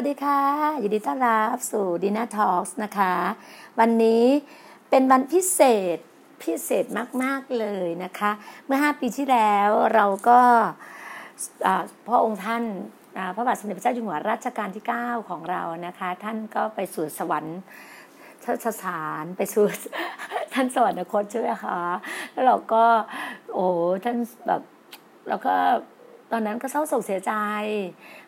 สวัสดีค่ะ ยินดีต้อนรับสู่ดีน่าทอล์กนะคะ วันนี้เป็นวันพิเศษพิเศษมาก ๆ เลยนะคะ เมื่อ 5 ปีที่แล้วเราก็พระองค์ท่านพระบาทสมเด็จพระเจ้าอยู่หัวรัชกาลที่ 9 ของเรานะคะ ท่านก็ไปสู่สวรรค์สถานไปสู่ท่านสวรรคตใช่ไหมคะแล้วเราก็โอ้ท่านแบบเราก็ ตอนนั้นก็เศร้าโศกเสียใจ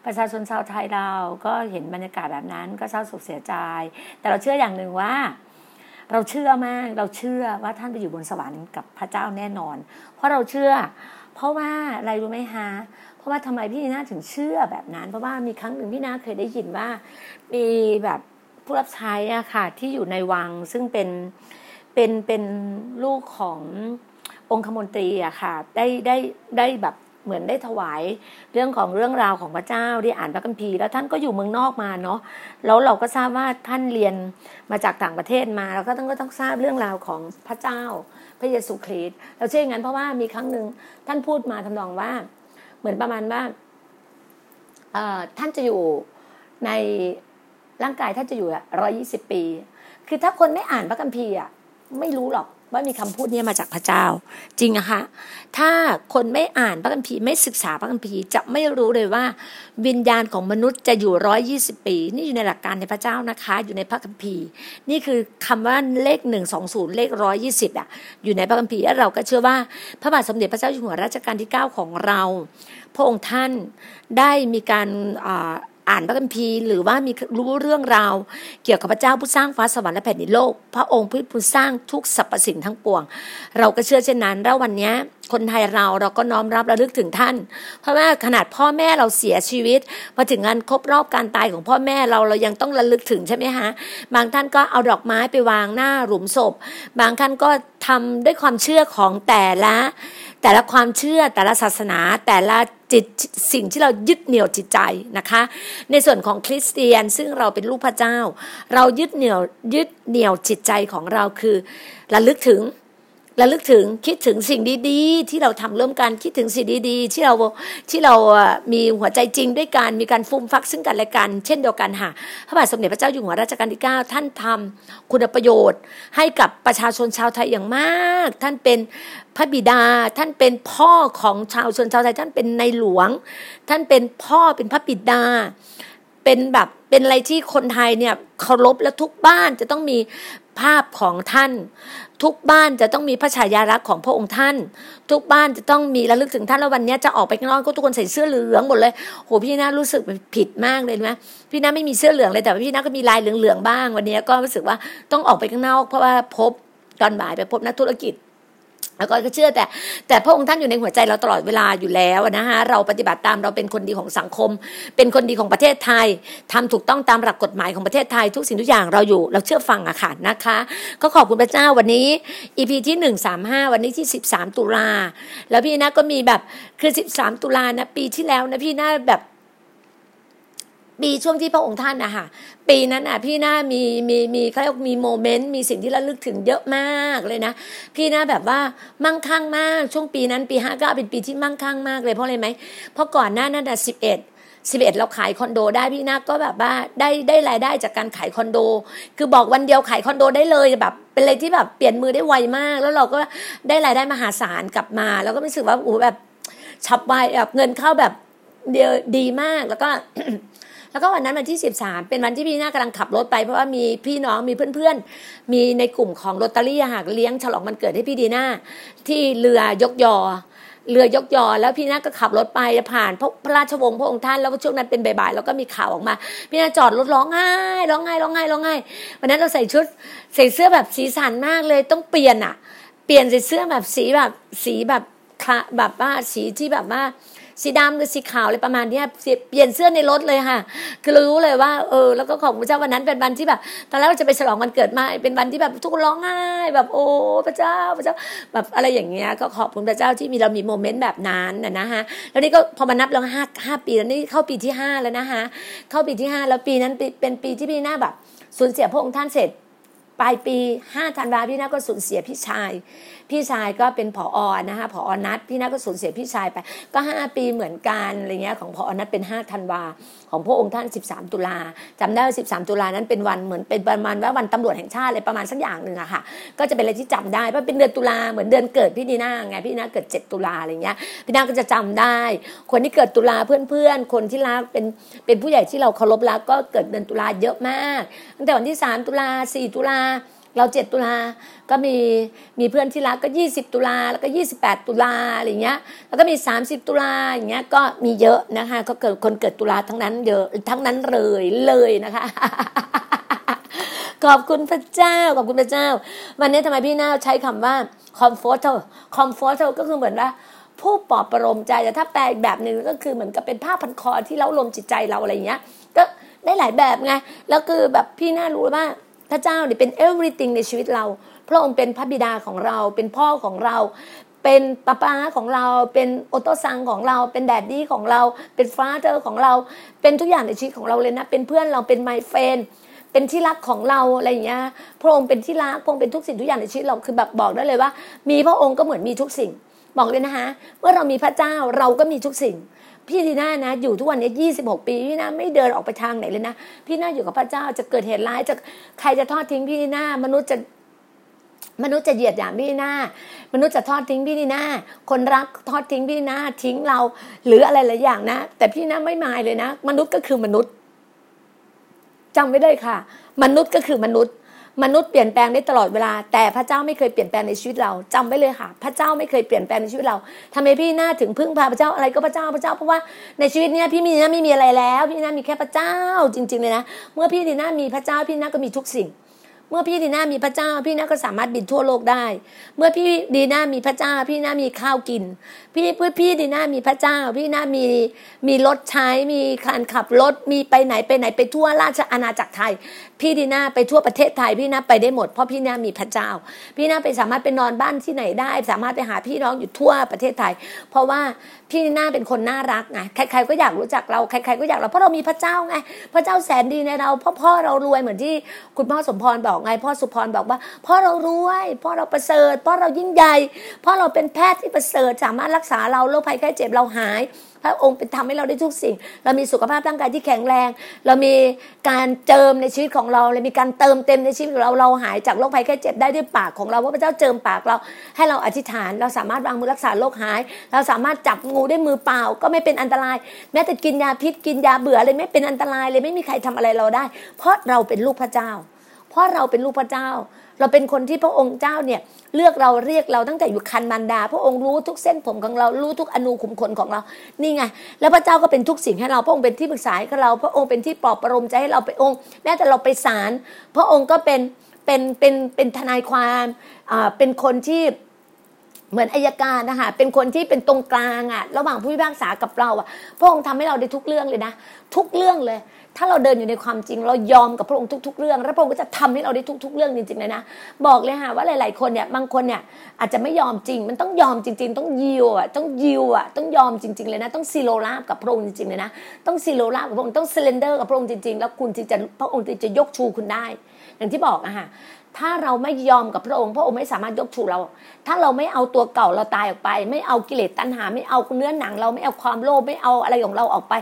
ประชาชนชาวไทยเราก็เห็นบรรยากาศแบบนั้น ก็เศร้าโศกเสียใจ แต่เราเชื่ออย่างหนึ่งว่า เราเชื่อมากเราเชื่อว่าท่านไปอยู่บนสวรรค์กับพระเจ้าแน่นอน เพราะเราเชื่อ เพราะว่าอะไรรู้ไหมฮะเพราะว่าทำไมพี่นาถึงเชื่อแบบนั้น เพราะว่ามีครั้งหนึ่งพี่นาเคยได้ยินว่า มีแบบผู้รับใช้อะค่ะที่อยู่ในวังซึ่งเป็นเป็นเป็นลูกขององคมนตรีอะค่ะ ได้ได้ได้แบบ เหมือนได้ถวายเรื่องของเรื่องราวของพระเจ้าได้อ่านพระคัมภีร์แล้วท่านก็อยู่เมืองนอกมาเนาะแล้วเราก็ทราบว่าท่านเรียนมาจากต่างประเทศมา แล้วก็ต้องก็ต้องทราบเรื่องราวของพระเจ้า พระเยซูคริสต์เราเชื่ออย่างนั้นเพราะว่ามีครั้งหนึ่งท่านพูดมาทำนองว่า เหมือนประมาณว่าท่านจะอยู่ในร่างกายท่านจะอยู่ร้อยี่สิบปี คือถ้าคนไม่อ่านพระคัมภีร์อะ ไม่รู้หรอกว่ามีคำพูดนี้มาจากพระเจ้า จริงอะคะถ้าคนไม่อ่านพระคัมภีร์ไม่ศึกษาพระคัมภีร์จะไม่รู้เลยว่า วิญญาณของมนุษย์จะอยู่ร้อยี่สิบปี นี่อยู่ในหลักการในพระเจ้านะคะ อยู่ในพระคัมภีร์ นี่คือคำว่าเลขหนึ่งสองศูนย์เลขร้อยี่สิบอะอยู่ในพระคัมภีร์แล้วเราก็เชื่อว่าพระบาทสมเด็จพระเจ้าอยู่หัวรัชกาลที่เก้าของเรา พระองค์ท่านได้มีการ อ่านพระคัมภีร์หรือว่ามีรู้เรื่องราว เกี่ยวกับพระเจ้าผู้สร้างฟ้าสวรรค์และแผ่นดินโลก พระองค์ผู้สร้างทุกสรรพสิ่งทั้งปวง เราก็เชื่อเช่นนั้น แล้ววันนี้คนไทยเราเราก็น้อมรับระลึกถึงท่าน เพราะว่าขนาดพ่อแม่เราเสียชีวิตพอถึงงานครบรอบการตายของพ่อแม่เราเรายังต้องระลึกถึงใช่ไหมฮะบางท่านก็เอาดอกไม้ไปวางหน้าหลุมศพ บางท่านก็ทำด้วยความเชื่อของแต่ละ แต่ละความเชื่อแต่ละศาสนา แต่ละจิตสิ่งที่เรายึดเหนี่ยวจิตใจนะคะ ในส่วนของคริสเตียนซึ่งเราเป็นลูกพระเจ้า เรายึดเหนี่ยวยึดเหนี่ยวจิตใจของเราคือระลึกถึง ระลึกถึงคิดถึงสิ่งดีๆ ที่เราทำร่วมกันคิดถึงสิ่งดีๆ ที่เราที่เรามีหัวใจจริงด้วยกันมีการฟุ่มฟักซึ่งกันและกัน เช่นเดียวกันค่ะพระบาทสมเด็จพระเจ้าอยู่หัวรัชกาลที่ 9 ท่านทำคุณประโยชน์ ให้กับประชาชนชาวไทยอย่างมาก ท่านเป็นพระบิดาท่านเป็นพ่อของชาวชนชาวไทยท่านเป็นในหลวง ท่านเป็นพ่อเป็นพระบิดา เป็นแบบเป็นอะไรที่คนไทยเนี่ยเคารพและทุกบ้านจะต้องมี ภาพของท่าน ทุกบ้านจะต้องมีพระฉายาลักษณ์ของพระองค์ท่าน ทุกบ้านจะต้องมีระลึกถึงท่านแล้ววันนี้จะออกไปข้างนอกก็ทุกคนใส่เสื้อเหลืองหมดเลยโหพี่น่ารู้สึกผิดมากเลยนะพี่น่าไม่มีเสื้อเหลืองเลยแต่พี่น่าก็มีลายเหลืองๆบ้าง วันนี้ก็รู้สึกว่าต้องออกไปข้างนอกเพราะว่าพบตอนบ่ายไปพบนักธุรกิจ แล้วก็เชื่อแต่แต่พระองค์ท่านอยู่ในหัวใจเราตลอดเวลาอยู่แล้วนะฮะเราปฏิบัติตามเราเป็นคนดีของสังคม เป็นคนดีของประเทศไทยทำถูกต้องตามหลักกฎหมายของประเทศไทย ทุกสิ่งทุกอย่างเราอยู่เราเชื่อฟังอะค่ะนะคะ ก็ขอบคุณพระเจ้าวันนี้ EP ที่หนึ่งสามห้าวันนี้ที่สิบสามตุลาแล้วพี่นะก็มีแบบคือสิบสามตุลานะปีที่แล้วนะพี่นะแบบ ปีช่วงที่พระองค์ท่านนะคะปีนั้นอะพี่หน่ามีมีมีเขาเรียกมีโมเมนต์มีสิ่งที่ระลึกถึงเยอะมากเลยนะ พี่หน่าแบบว่ามั่งคั่งมาก ช่วงปีนั้นปีห้าก็เป็นปีที่มั่งคั่งมากเลยเพราะอะไรไหมเพราะก่อนหน้านั้นอะสิบเอ็ดสิบเอ็ดเราขายคอนโดได้พี่นาก็แบบว่าได้ได้รายได้จากการขายคอนโด คือบอกวันเดียวขายคอนโดได้เลยแบบเป็นอะไรที่แบบเปลี่ยนมือได้ไวมาก แล้วเราก็ได้รายได้มหาศาลกลับมา แล้วก็รู้สึกว่าโอ้แบบฉับไวแบบเงินเข้าแบบเดียวดีมากแล้วก็ แล้วก็วันนั้นวันที่สิบสามเป็นวันที่พี่น่ากำลังขับรถไป เพราะว่ามีพี่น้องมีเพื่อนๆ มีในกลุ่มของโรตารี่หากเลี้ยงฉลองมันเกิดให้พี่ดีน่าที่เรือยกยอเรือยกยอแล้วพี่นาก็ขับรถไปผ่านพระราชวงศ์พระองค์ท่านแล้วช่วงนั้นเป็นบ่ายๆแล้วก็มีข่าวออกมา พี่นาจอดรถร้องไห้ร้องไห้ร้องไห้ร้องไห้วันนั้นเราใส่ชุดใส่เสื้อแบบสีสันมากเลยต้องเปลี่ยนอะเปลี่ยนใส่เสื้อแบบสีแบบสีแบบแบบว่าสีที่แบบว่า สีดำหรือสีขาวอะไรประมาณนี้เปลี่ยนเสื้อในรถเลยค่ะ คือรู้เลยว่า เออ แล้วก็ของพระเจ้าวันนั้นเป็นวันที่แบบตอนแรกเราจะไปฉลองวันเกิดมาเป็นวันที่แบบทุกคนร้องไห้แบบโอ้พระเจ้าพระเจ้าแบบอะไรอย่างเงี้ยก็ขอบคุณพระเจ้าที่มีเรามีโมเมนต์แบบนั้นนะนะฮะแล้วนี่ก็พอมานับแล้วห้าห้าปีแล้วนี่เข้าปีที่ห้าแล้วนะคะเข้าปีที่ห้าแล้วปีนั้นเป็นปีที่พี่หน้าแบบสูญเสียพระองค์ท่านเสร็จปลายปีห้าธันวาพี่นาก็สูญเสียพี่ชาย พี่ชายก็เป็นผออนะคะผออนัดพี่นาก็สูญเสียพี่ชายไป ก็ห้าปีเหมือนกันอะไรเงี้ยของผออนัดเป็นห้าธันวาของพระองค์ท่าน 13 ตุลาจำได้ว่า13 ตุลานั้นเป็นวันเหมือนเป็นประมาณว่าวันตำรวจแห่งชาติอะไรประมาณสักอย่างหนึ่งอะค่ะ ก็จะเป็นอะไรที่จำได้เพราะเป็นเดือนตุลาเหมือนเดือนเกิดพี่ดีน่าไงพี่ดีน่าเกิด 7 ตุลาอะไรเงี้ยพี่น่าก็จะจำได้ คนที่เกิดตุลาเพื่อนๆ คนที่รักเป็นเป็นผู้ใหญ่ที่เราเคารพรักก็เกิดเดือนตุลาเยอะมาก ตั้งแต่วันที่ 3 ตุลา4ตุลา เราเจ็ดตุลา ก็มีมีเพื่อนที่รักก็ยี่สิบตุลา แล้วก็ยี่สิบแปดตุลาอะไรเงี้ย แล้วก็มีสามสิบตุลาอย่างเงี้ย ก็มีเยอะนะคะ ก็เกิดคนเกิดตุลาทั้งนั้นเยอะทั้งนั้นเลยเลยนะคะ ขอบคุณพระเจ้า ขอบคุณพระเจ้า วันนี้ทำไมพี่น้าใช้คำว่า comfortable comfortable ก็คือเหมือนว่าผู้ปลอบประโลมใจแต่ถ้าแปลอีกแบบหนึ่งก็คือเหมือนกับเป็นผ้าพันคอที่เล้าลมจิตใจเราอะไรเงี้ย ก็ได้หลายแบบไง แล้วคือแบบพี่น่ารู้ว่า พระเจ้าเนี่ยเป็น everything ในชีวิตเรา พระองค์เป็นพระบิดาของเรา เป็นพ่อของเรา เป็นป้าป้าของเรา เป็นโอโตซังของเรา เป็นแดดดี้ของเรา เป็นฟาเธอร์ของเรา เป็นทุกอย่างในชีวิตของเราเลยนะ เป็นเพื่อนเราเป็นไมเฟนเป็นที่รักของเราอะไรอย่างเงี้ย พระองค์เป็นที่รัก พระองค์เป็นทุกสิ่งทุกอย่างในชีวิตเรา คือแบบบอกได้เลยว่า มีพระองค์ก็เหมือนมีทุกสิ่ง บอกเลยนะคะ เมื่อเรามีพระเจ้าเราก็มีทุกสิ่ง พี่ดีน่านะอยู่ทุกวันนี้ยี่สิบหกปีพี่น่าไม่เดินออกไปทางไหนเลยนะพี่น่าอยู่กับพระเจ้าจะเกิดเหตุร้ายจะใครจะทอดทิ้งพี่ดีน่ามนุษย์จะมนุษย์จะเหยียดหยามพี่ดีน่ามนุษย์จะทอดทิ้งพี่ดีน่าคนรักทอดทิ้งพี่ดีน่าทิ้งเรา หรืออะไรหลายอย่างนะ แต่พี่น่าไม่มายเลยนะ มนุษย์ก็คือมนุษย์จำไว้เลยค่ะ มนุษย์ก็คือมนุษย์ มนุษย์เปลี่ยนแปลงได้ตลอดเวลา แต่พระเจ้าไม่เคยเปลี่ยนแปลงในชีวิตเราจำไว้เลยค่ะ พระเจ้าไม่เคยเปลี่ยนแปลงในชีวิตเราทำไมพี่น่าถึงพึ่งพาพระเจ้าอะไรก็พระเจ้าพระเจ้าเพราะว่าในชีวิตเนี้ยพี่มีนะไม่มีอะไรแล้ว พี่น่ามีแค่พระเจ้าจริง ๆเลยนะ เมื่อพี่ดีน่ามีพระเจ้าพี่น่าก็มีทุกสิ่ง เมื่อพี่ดีน่ามีพระเจ้า พี่น่าก็สามารถบินทั่วโลกได้ เมื่อพี่ดีน่ามีพระเจ้า พี่น่ามีข้าวกิน พี่เพื่อพี่ดีน่ามีพระเจ้า พี่น่ามีมีรถใช้มีการขับรถมีไปไหนไปไหนไปทั่วราชอาณาจักรไทย พี่ดีน่าไปทั่วประเทศไทย พี่น่าไปได้หมดเพราะพี่น่ามีพระเจ้า พี่น่าไปสามารถไปนอนบ้านที่ไหนได้ สามารถไปหาพี่น้องอยู่ทั่วประเทศไทย เพราะว่าพี่ดีน่าเป็นคนน่ารักไงใครๆก็อยากรู้จักเราใครๆก็อยากเราเพราะเรามีพระเจ้าไงพระเจ้าแสนดีในเราพราะพ่อเรารวยเหมือนที่คุณพ่อสมพรบอกไงพ่อสุพรบอกว่าพ่อเรารวยพ่อเราประเสริฐพ่อเรายิ่งใหญ่พ่อเราเป็นแพทย์ที่ประเสริฐสามารถรักษาเราโรคภัยไข้เจ็บเราหาย พระองค์เป็นทำให้เราได้ทุกสิ่ง เรามีสุขภาพร่างกายที่แข็งแรง เรามีการเจิมในชีวิตของเราเรามีการเติมเต็มในชีวิตของเราเราหายจากโรคภัยแค่เจ็บได้ด้วยปากของเราเพราะพระเจ้าเจิมปากเรา ให้เราอธิษฐานเราสามารถวางมือรักษาโรคหาย เราสามารถจับงูด้วยมือเปล่าก็ไม่เป็นอันตราย แม้แต่กินยาพิษกินยาเบื่ออะไรไม่เป็นอันตรายเลยไม่มีใครทำอะไรเราได้ เพราะเราเป็นลูกพระเจ้า เพราะเราเป็นลูกพระเจ้า เราเป็นคนที่พระองค์เจ้าเนี่ยเลือกเราเรียกเราตั้งแต่อยู่คันมันดา พระองค์รู้ทุกเส้นผมของเรารู้ทุกอนูขุมขนของเรา นี่ไง แล้วพระเจ้าก็เป็นทุกสิ่งให้เรา พระองค์เป็นที่ปรึกษาให้เรา พระองค์เป็นที่ปลอบประโลมใจให้เราไปองค์ แม้แต่เราไปศาลพระองค์ก็เป็นเป็นเป็นเป็นทนายความอ่าเป็นคนที่เหมือนอายการนะคะเป็นคนที่เป็นตรงกลางอะระหว่างผู้พิพากษากับเราอะพระองค์ทำให้เราได้ทุกเรื่องเลยนะ ทุกเรื่องเลย ถ้าเราเดินอยู่ในความจริง เรายอมกับพระองค์ทุก ๆ เรื่องแล้วพระองค์ก็จะทำให้เราได้ทุก ๆ เรื่องจริงๆเลยนะ บอกเลยค่ะว่าหลาย ๆ คนเนี่ยบางคนเนี่ยอาจจะไม่ยอมจริง มันต้องยอมจริง ๆ ต้องยิวอะต้องยิวอะต้องยอมจริง ๆ เลยนะ ต้องศิโรราบกับพระองค์จริงๆเลยนะ ต้องศิโรราบกับพระองค์ต้อง surrender กับพระองค์จริง ๆ แล้วคุณจะพระองค์จะยกชูคุณได้ อย่างที่บอกอะค่ะถ้าเราไม่ยอมกับพระองค์พระองค์ไม่สามารถยกชูเรา ถ้าเราไม่เอาตัวเก่าเราตายออกไป ไม่เอากิเลสตัณหา ไม่เอาเนื้อหนังเราไม่เอาความโลภไม่เอาอะไรของเราออกไป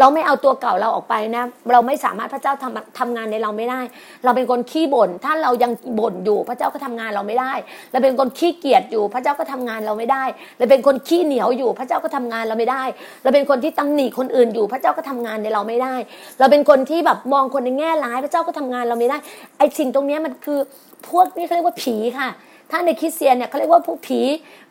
เราไม่เอาตัวเก่าเราออกไปนะ เราไม่สามารถพระเจ้าทำทำงานในเราไม่ได้ เราเป็นคนขี้บ่น ถ้าเรายังบ่นอยู่พระเจ้าก็ทำงานเราไม่ได้ เราเป็นคนขี้เกียจอยู่ พระเจ้าก็ทำงานเราไม่ได้ เราเป็นคนขี้เหนียวอยู่ พระเจ้าก็ทำงานเราไม่ได้ เราเป็นคนที่ตำหนิคนอื่นอยู่ พระเจ้าก็ทำงานในเราไม่ได้ เราเป็นคนที่แบบมองคนในแง่ร้าย พระเจ้าก็ทำงานเราไม่ได้ ไอ้สิ่งตรงนี้มันคือพวกนี้เขาเรียกว่าผีค่ะ ถ้าในคริสเตียนเนี่ยเขาเรียกว่าพวกผี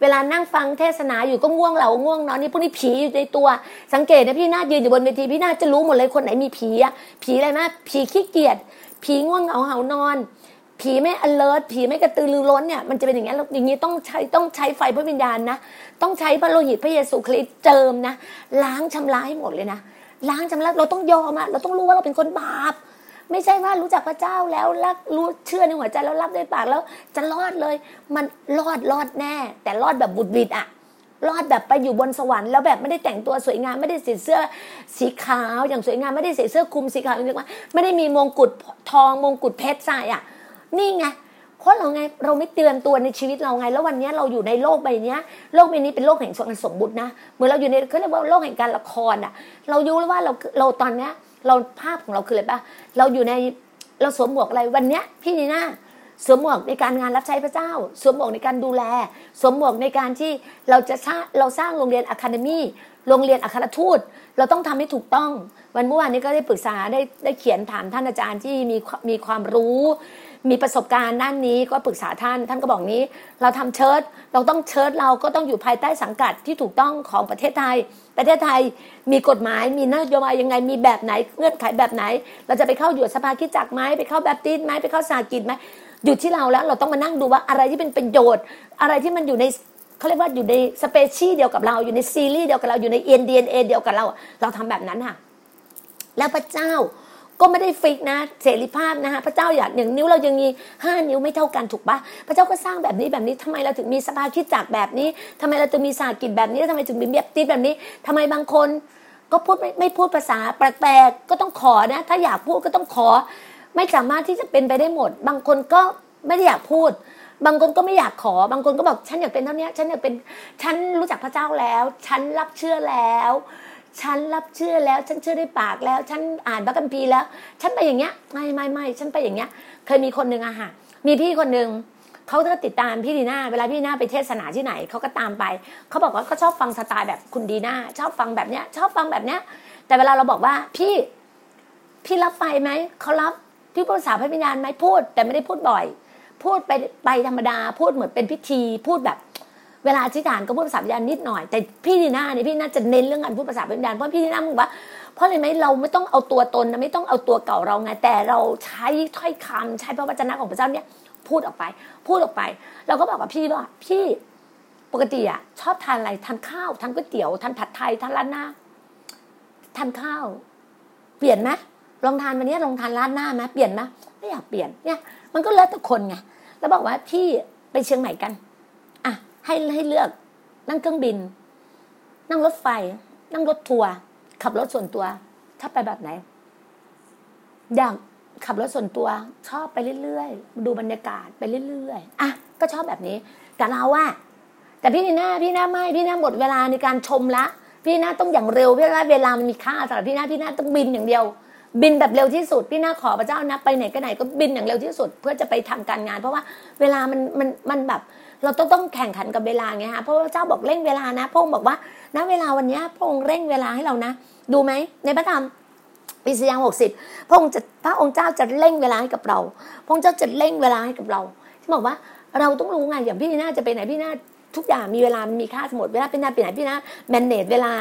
เวลานั่งฟังเทศนาอยู่ก็ง่วงเหล่าง่วงนอนนี่พวกนี้ผีอยู่ในตัว สังเกตนะพี่นายืนอยู่บนเวทีพี่นาจะรู้หมดเลยคนไหนมีผีอะผีอะไรมาผีขี้เกียจผีง่วงเหงาเหานอน ผีไม่ alert ผีไม่กระตือรือร้นเนี่ยมันจะเป็นอย่างนี้แล้วอย่างนี้ต้องใช้ต้องใช้ไฟพระวิญญาณนะต้องใช้พระโลหิตพระเยซูคริสต์เจิมนะล้างชำระให้หมดเลยนะล้างชำระเราต้องยอมอะเราต้องรู้ว่าเราเป็นคนบาป ไม่ใช่ว่ารู้จักพระเจ้าแล้วรักรู้เชื่อในหัวใจแล้วรับด้วยปากแล้ว จะรอดเลย มันรอดรอดแน่ แต่รอดแบบบุดบิดอะรอดแบบไปอยู่บนสวรรค์แล้วแบบไม่ได้แต่งตัวสวยงามไม่ได้ใส่เสื้อสีขาวอย่างสวยงามไม่ได้ใส่เสื้อคลุมสีขาวอย่างนี้ว่าไม่ได้มีมงกุฎทองมงกุฎเพชรใส่อะนี่ไงเพราะเราไงเราไม่เตือนตัวในชีวิตเราไง แล้ววันนี้เราอยู่ในโลกใบนี้โลกใบนี้เป็นโลกแห่งสมบูรณ์นะเหมือนเราอยู่ในเขาเรียกว่าโลกแห่งการละครอะ เรารู้แล้วว่าเราเราตอนเนี้ย เราภาพของเราคืออะไรปะเราอยู่ในเราสวมหมวกอะไรวันเนี้ยพี่นีน่าสวมหมวกในการงานรับใช้พระเจ้า สวมหมวกในการดูแล สวมหมวกในการที่เราจะสร้างเราสร้างโรงเรียนอะคาเดมี่โรงเรียนอัครทูต เราต้องทำให้ถูกต้อง วันเมื่อวานนี้ก็ได้ปรึกษาได้ได้เขียนถามท่านอาจารย์ที่มีมีความรู้ มีประสบการณ์ด้านนี้ก็ปรึกษาท่าน ท่านก็บอกนี้ เราทำเชิดเราต้องเชิดเราก็ต้องอยู่ภายใต้สังกัดที่ถูกต้องของประเทศไทย ประเทศไทยมีกฎหมายมีนโยบายยังไงมีแบบไหนเงื่อนไขแบบไหน เราจะไปเข้าอยู่สภาคิดจักไหมไปเข้าแบบตีนไหมไปเข้าสากิจไหมอยู่ที่เราแล้วเราต้องมานั่งดูว่าอะไรที่เป็นประโยชน์ อะไรที่มันอยู่ในเขาเรียกว่าอยู่ในสเปเชียลเดียวกับเราอยู่ในซีรีส์เดียวกับเราอยู่ในเอ็นดีเอ็นเอเดียวกับเรา เราทำแบบนั้นค่ะ แล้วพระเจ้า ก็ไม่ได้ fix นะเสรีภาพนะคะพระเจ้าอยากอย่างนิ้วเรายังมีห้านิ้วไม่เท่ากันถูกปะพระเจ้าก็สร้างแบบนี้แบบนี้ทำไมเราถึงมีสภาคริสตจักรแบบนี้ทำไมเราถึงมีสหกิจแบบนี้ทำไมถึงมีแบ๊บติสต์แบบนี้ทำไมบางคน ก็พูดไม่ไม่พูดภาษาแปลกๆก็ต้องขอนะ ถ้าอยากพูดก็ต้องขอ ไม่สามารถที่จะเป็นไปได้หมด บางคนก็ไม่ได้อยากพูดบางคนก็ไม่อยากขอ บางคนก็บอกฉันอยากเป็นเท่านี้ฉันอยากเป็น ฉันรู้จักพระเจ้าแล้ว ฉันรับเชื่อแล้ว ฉันรับเชื่อแล้ว ฉันเชื่อด้วยปากแล้ว ฉันอ่านพระคัมภีร์แล้ว ฉันไปอย่างเงี้ย ไม่ไม่ไม่ฉันไปอย่างเงี้ย เคยมีคนหนึ่งอะค่ะ มีพี่คนหนึ่งเขาก็ติดตามพี่ดีน่าเวลาพี่ดีน่าไปเทศนาที่ไหนเขาก็ตามไปเขาบอกว่าเขาชอบฟังสไตล์แบบคุณดีน่าชอบฟังแบบเนี้ย ชอบฟังแบบเนี้ย แต่เวลาเราบอกว่าพี่พี่รับไฟไหมเขารับพี่พูดภาษาพระวิญญาณไหมพูด แต่ไม่ได้พูดบ่อย พูดไปไปธรรมดา พูดเหมือนเป็นพิธี พูดแบบ เวลาอธิษฐานก็พูดภาษาวิญญาณนิดหน่อย แต่พี่ดีน่าเนี่ยพี่น่าจะเน้นเรื่องการพูดภาษาวิญญาณเพราะพี่ดีน่าบอกว่าเพราะอะไรไหมเราไม่ต้องเอาตัวตนไม่ต้องเอาตัวเก่าเราไงแต่เราใช้ถ้อยคำใช้พระวจนะของพระเจ้าเนี่ยพูดออกไป พูดออกไป เราก็บอกกับพี่ว่าพี่ปกติอะชอบทานอะไรทานข้าวทานก๋วยเตี๋ยวทานผัดไทยทานร้านหน้าทานข้าว เปลี่ยนไหมลองทานวันนี้ลองทานร้านหน้าไหมเปลี่ยนไหมไม่อยากเปลี่ยนเนี่ย มันก็แล้วแต่คนไงแล้วบอกว่าพี่ไปเชียงใหม่กัน ให้ให้เลือก นั่งเครื่องบิน นั่งรถไฟ นั่งรถทัวร์ขับรถส่วนตัวชอบไปแบบไหน อยากขับรถส่วนตัว ชอบไปเรื่อยๆ ดูบรรยากาศไปเรื่อยๆอะก็ชอบแบบนี้ แต่เราว่าแต่พี่นีน่าพี่น้าไม่พี่น้าหมดเวลาในการชมละพี่น้าต้องอย่างเร็วพี่หน้าเวลามันมีค่าสำหรับพี่น้าพี่น้าต้องบินอย่างเดียว บินแบบเร็วที่สุด พี่นาขอพระเจ้านะไปไหนก็ไหนก็บินอย่างเร็วที่สุด เพื่อจะไปทำการงาน เพราะว่าเวลามันมันมันแบบ เราต้องต้องแข่งขันกับเวลาไงฮะเพราะเจ้าบอกเร่งเวลานะพระองค์บอกว่าณเวลาวันนี้พระองค์เร่งเวลาให้เรานะ ดูไหมในพระธรรมอิสยาห์หกสิบพระองค์จะพระองค์เจ้าจะเร่งเวลาให้กับเรา พระองค์เจ้าจะเร่งเวลาให้กับเราที่บอกว่าเราต้องรู้ไงอย่างพี่น่าจะไปไหนพี่น่าทุกอย่างมีเวลามีค่าสมดเวลาเป็นหน้าเป็นไหนพี่นะแมนเนจเวลา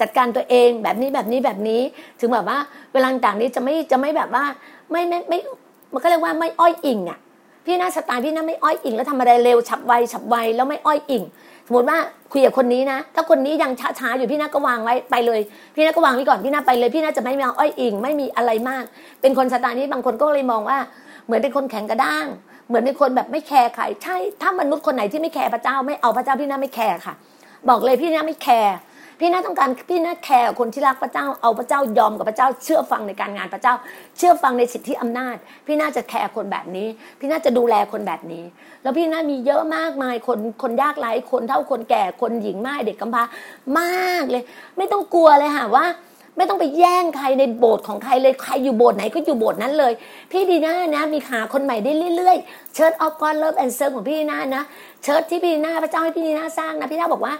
จัดการตัวเองแบบนี้แบบนี้แบบนี้ ถึงแบบว่าเวลาต่างนี้จะไม่จะไม่แบบว่าไม่ไม่ไม่มันก็เรียกว่าไม่อ้อยอิงอะ พี่น่าสไตล์พี่น่าไม่อ้อยอิงแล้วทำอะไรเร็วฉับไวฉับไวแล้วไม่อ้อยอิง สมมติว่าคุยกับคนนี้นะ ถ้าคนนี้ยังช้าๆอยู่พี่น่าก็วางไว้ไปเลย พี่น่าก็วางไว้ก่อนพี่น่าไปเลย พี่น่าจะไม่มีอ้อยอิ่ง ไม่มีอะไรมาก เป็นคนสไตล์นี้บางคนก็เลยมองว่า เหมือนเป็นคนแข็งกระด้าง เหมือนเป็นคนแบบไม่แคร์ใครใช่ ถ้ามนุษย์คนไหนที่ไม่แคร์พระเจ้าไม่เอาพระเจ้าพี่น่าไม่แคร์ค่ะ บอกเลยพี่น่าไม่แคร์ พี่น่าต้องการพี่น่าแคร์คนที่รักพระเจ้าเอาพระเจ้ายอมกับพระเจ้าเชื่อฟังในการงานพระเจ้า เชื่อฟังในสิทธิอำนาจ พี่น่าจะแคร์คนแบบนี้ พี่น่าจะดูแลคนแบบนี้ แล้วพี่น่ามีเยอะมากมายคนคนยากไร้คนเท่าคนแก่คนหญิงม่ายเด็กกำพร้ามากเลย ไม่ต้องกลัวเลยค่ะว่าไม่ต้องไปแย่งใครในโบสถ์ของใครเลยใครอยู่โบสถ์ไหนก็อยู่โบสถ์นั้นเลย พี่ดีน่านะ มีขาคนใหม่ได้เรื่อยๆ Church of God Love and Serve ของพี่ดีน่านะ church ที่พี่ดีน่าพระเจ้าให้พี่ดีน่าสร้างนะพี่ดีน่าบอกว่า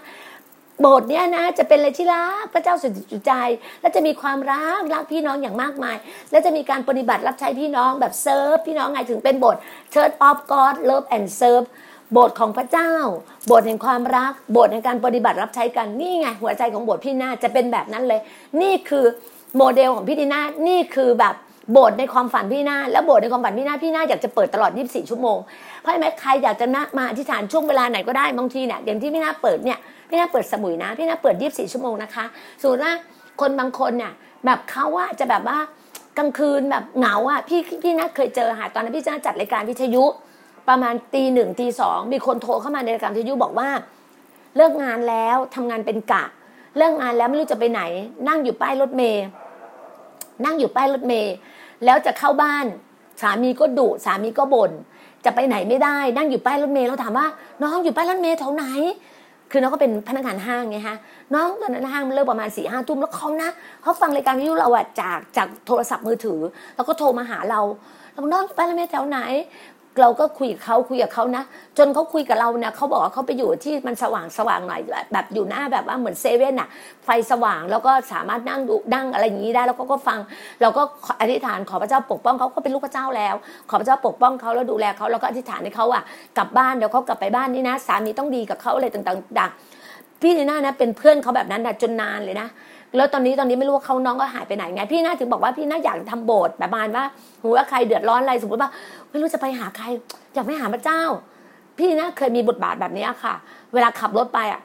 โบสถ์เนี้ยนะจะเป็นอะไรที่รักพระเจ้าสุดจิตใจและจะมีความรักรักพี่น้องอย่างมากมาย และจะมีการปฏิบัติรับใช้พี่น้องแบบเซิร์ฟพี่น้องไงถึงเป็นโบสถ์ Church of God Love and Serve โบสถ์ของพระเจ้า โบสถ์แห่งความรัก โบสถ์ในการปฏิบัติรับใช้กันนี่ไง หัวใจของโบสถ์พี่นาจะเป็นแบบนั้นเลย นี่คือโมเดลของพี่ดีนานี่คือแบบโบสถ์ในความฝันพี่นาแล้วโบสถ์ในความฝันพี่นาพี่นาอยากจะเปิดตลอด 24 ชั่วโมงเพราะไหมใครอยากจะมาอธิษฐานช่วงเวลาไหนก็ได้บางทีเนี่ยอย่างที่พี่นาเปิดเนี่ย พี่นาเปิดสมุยนะ พี่นาเปิด24ชั่วโมงนะคะส่วนว่าคนบางคนเนี่ยแบบเขาว่าจะแบบว่ากลางคืนแบบเหงาอะพี่พี่นาเคยเจอหาตอนนั้นพี่นาจัดรายการวิทยุ ประมาณตีหนึ่งตีสองมีคนโทรเข้ามาในรายการวิทยุบอกว่า เลิกงานแล้วทำงานเป็นกะ เลิกงานแล้วไม่รู้จะไปไหน นั่งอยู่ป้ายรถเมย์นั่งอยู่ป้ายรถเมย์แล้วจะเข้าบ้านสามีก็ดุสามีก็บน่นจะไปไหนไม่ได้ นั่งอยู่ป้ายรถเมย์เราถามว่า น้องอยู่ป้ายรถเมย์แถวไหน คือน้องก็เป็นพนักงานห้างไงฮะน้องตอนนั้นห้างเลิกประมาณสี่ห้าทุ่มแล้วเขานะเขาฟังรายการวิทยุเราอะจากจากโทรศัพท์มือถือ แล้วก็โทรมาหาเราเราน้องไปแล้วแม่แถวไหน เราก็คุยกับเขาคุยกับเขานะ จนเขาคุยกับเราเนี่ยเขาบอกว่าเขาไปอยู่ที่มันสว่างสว่างหน่อยแบบอยู่หน้าแบบว่าเหมือนเซเว่นอะไฟสว่างแล้วก็สามารถนั่งดูนั่งอะไรอย่างนี้ได้ แล้วก็ก็ฟังเราก็อธิษฐานขอพระเจ้าปกป้องเขาก็เป็นลูกพระเจ้าแล้ว ขอพระเจ้าปกป้องเขาแล้วดูแลเขาแล้วก็อธิษฐานให้เขาอะกลับบ้านเดี๋ยวเขากลับไปบ้านนี่นะ สามีต้องดีกับเขาอะไรต่างๆพี่นีน่านะเป็นเพื่อนเขาแบบนั้นนะจนนานเลยนะ แล้วตอนนี้ตอนนี้ไม่รู้ว่าเขาน้องก็หายไปไหนไง พี่น่าถึงบอกว่าพี่น่าอยากทำโบสถ์แบบประมาณว่าหูว่าใครเดือดร้อนอะไรสมมติว่า ไม่รู้จะไปหาใคร อยากไปหาพระเจ้า พี่น่าเคยมีบทบาทแบบนี้ค่ะ เวลาขับรถไปอะ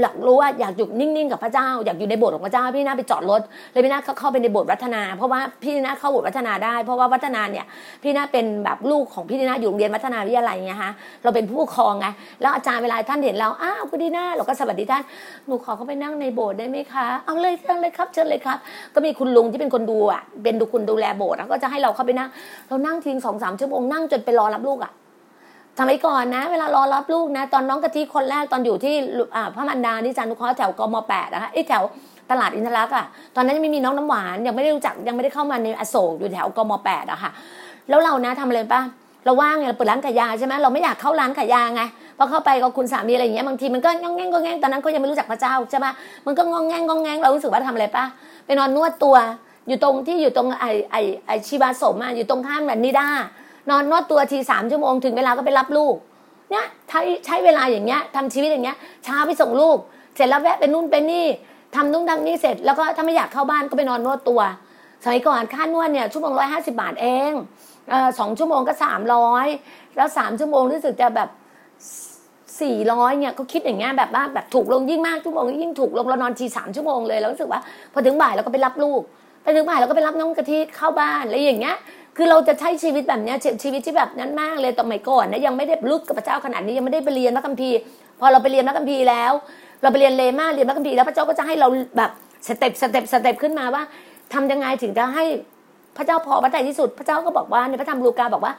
หลักรู้ว่าอยากอยู่นิ่งๆกับพระเจ้า อยากอยู่ในโบสถ์ของพระเจ้าพี่นาไปจอดรถเลยพี่นาเข้าไปในโบสถ์วัฒนา เพราะว่าพี่นาเข้าโบสถ์วัฒนาได้ เพราะว่าวัฒนาเนี่ยพี่นาเป็นแบบลูกของพี่นาอยู่โรงเรียนวัฒนาวิทยาลัยไงฮะเราเป็นผู้ปกครองไงแล้วอาจารย์เวลาท่านเห็นเราอ้าวคุณดีนาเราก็สวัสดีท่านหนูขอเข้าไปนั่งในโบสถ์ได้ไหมคะเอาเลยเชิญเลยครับเชิญเลยครับ ก็มีคุณลุงที่เป็นคนดูอะเป็นดูคุณดูแลโบสถ์แล้วก็จะให้เราเข้าไปนั่งเรานั่งทิ้งสองสามชั่วโมงนั่งจนไปรอรับลูกอะ สมัยก่อนนะ เวลารอรับลูกนะ ตอนน้องกะทิคนแรกตอนอยู่ที่พระมันดานิจันทุเคราะห์แถวกมแปดนะคะไอ้แถวตลาดอินทรักอะตอนนั้นยังไม่มีน้องน้ำหวานยังไม่ได้รู้จักยังไม่ได้เข้ามาในอโศกอยู่แถวกมแปดอะค่ะ แล้วเรานะทำอะไรป่ะเราว่างไงเราเปิดร้านขายยาใช่ไหมเราไม่อยากเข้าร้านขายยาไงพอเข้าไปกับคุณสามีอะไรอย่างเงี้ยบางทีมันก็งองแงงงองแงงตอนนั้นก็ยังไม่รู้จักพระเจ้าใช่ไหมมันก็งองแงงงองแงงเรารู้สึกว่าทำอะไรป่ะไปนอนนวดตัว อยู่ตรงที่อยู่ตรงไอไอไอชีวาสมอะอยู่ตรงข้ามแบบนิด้า นอนนวดตัวทีสามชั่วโมงถึงเวลาก็ไปรับลูก เนี่ยใช้ใช้เวลาอย่างเงี้ยทำชีวิตอย่างเงี้ยเช้าไปส่งลูก เสร็จแล้วแวะไปนู่นไปนี่ทำนู่นทำนี่เสร็จแล้วก็ถ้าไม่อยากเข้าบ้านก็ไปนอนนวดตัวสมัยก่อนค่านวดเนี่ยชั่วโมงร้อยห้าสิบาทเองสองชั่วโมงก็สามร้อยแล้วสามชั่วโมงรู้สึกจะแบบสี่ร้อยเนี่ยเขาคิดอย่างเงี้ยแบบว่าแบบถูกลงยิ่งมากชั่วโมงยิ่งถูกลงเรานอนทีสามชั่วโมงเลยแล้วรู้สึกว่า พอถึงบ่ายเราก็ไปรับลูก ไปถึงบ่ายเราก็ไปรับน้องกะทิเข้าบ้านอะไรอย่างเงี้ย คือเราจะใช้ชีวิตแบบนี้ชีวิตที่แบบนั้นมากเลยตอนใหม่ก่อนนะยังไม่ได้ลึกกับพระเจ้าขนาดนี้ยังไม่ได้ไปเรียนพระคัมภีร์พอเราไปเรียนพระคัมภีร์แล้ว เราไปเรียน Rhema เรียนพระคัมภีร์แล้วพระเจ้าก็จะให้เราแบบ step step step ขึ้นมาว่าทำยังไงถึงจะให้พระเจ้าพอพระทัยที่สุด พระเจ้าก็บอกว่าในพระธรรมลูกาบอกว่า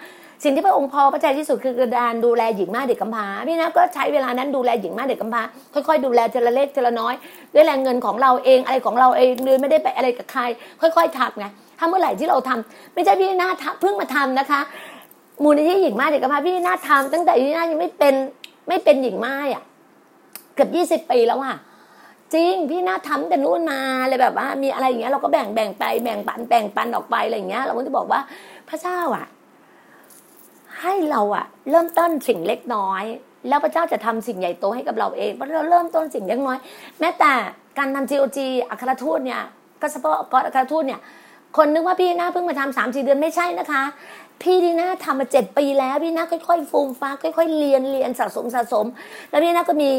สิ่งที่พระองค์พอพระทัยที่สุดคือกระดารดูแลหญิงม่ายเด็กกำพร้าพี่นะก็ใช้เวลานั้นดูแลหญิงแม่เด็กกำพร้าค่อยๆดูแลทีละเล็กทีละน้อย ด้วยแรงเงินของเราเองอะไรของเราเองเดินไม่ได้ไปอะไรกับใคร ค่อย ๆทำไง ถ้าเมื่อไหร่ที่เราทำไม่ใช่พี่นาเพิ่งมาทำนะคะ มูลนิธิหญิงม่เด็กกำพร้าพี่นาทำตั้งแต่พี่นายังไม่เป็นไม่เป็นหญิงม่อะเกือบยี่สิบปีแล้วอะจริงพี่นาทำแต่นู่นมาเลยแบบว่า มีอะไรอย่างเงี้ยเราก็แบ่งแบ่งไปแบ่งปันแบ่งปันออกไปอะไรอย่างเงี้ย เราก็จะบอกว่าพระเจ้าอะ ให้เราอะ เริ่มต้นสิ่งเล็กน้อย แล้วพระเจ้าจะทำสิ่งใหญ่โตให้กับเราเองเพราะเราเริ่มต้นสิ่งเล็กน้อย แม้แต่การทำ GOG อัครทูตเนี่ยก็เฉพาะกออัครทูตเนี่ย คนนึกว่าพี่น่าเพิ่งมาทำสามสี่เดือนไม่ใช่นะคะ พี่ดีน่าทำมาเจ็ดปีแล้วพี่น่าค่อยๆ ฟูมฟ้าค่อยๆเรียนเรียนสะสมสะสม แล้วพี่น่าก็มี